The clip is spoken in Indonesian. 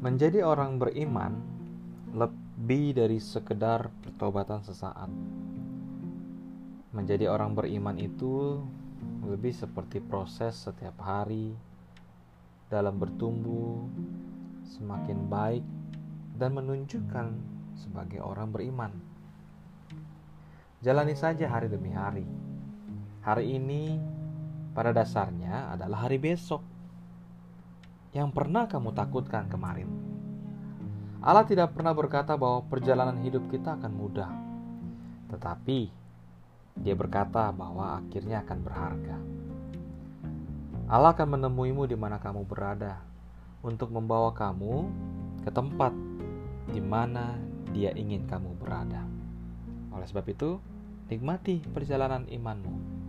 Menjadi orang beriman lebih dari sekedar pertobatan sesaat. Menjadi orang beriman itu lebih seperti proses setiap hari dalam bertumbuh semakin baik dan menunjukkan sebagai orang beriman. Jalani saja hari demi hari. Hari ini pada dasarnya adalah hari besok yang pernah kamu takutkan kemarin. Allah tidak pernah berkata bahwa perjalanan hidup kita akan mudah, tetapi Dia berkata bahwa akhirnya akan berharga. Allah akan menemuimu di mana kamu berada untuk membawa kamu ke tempat di mana Dia ingin kamu berada. Oleh sebab itu, nikmati perjalanan imanmu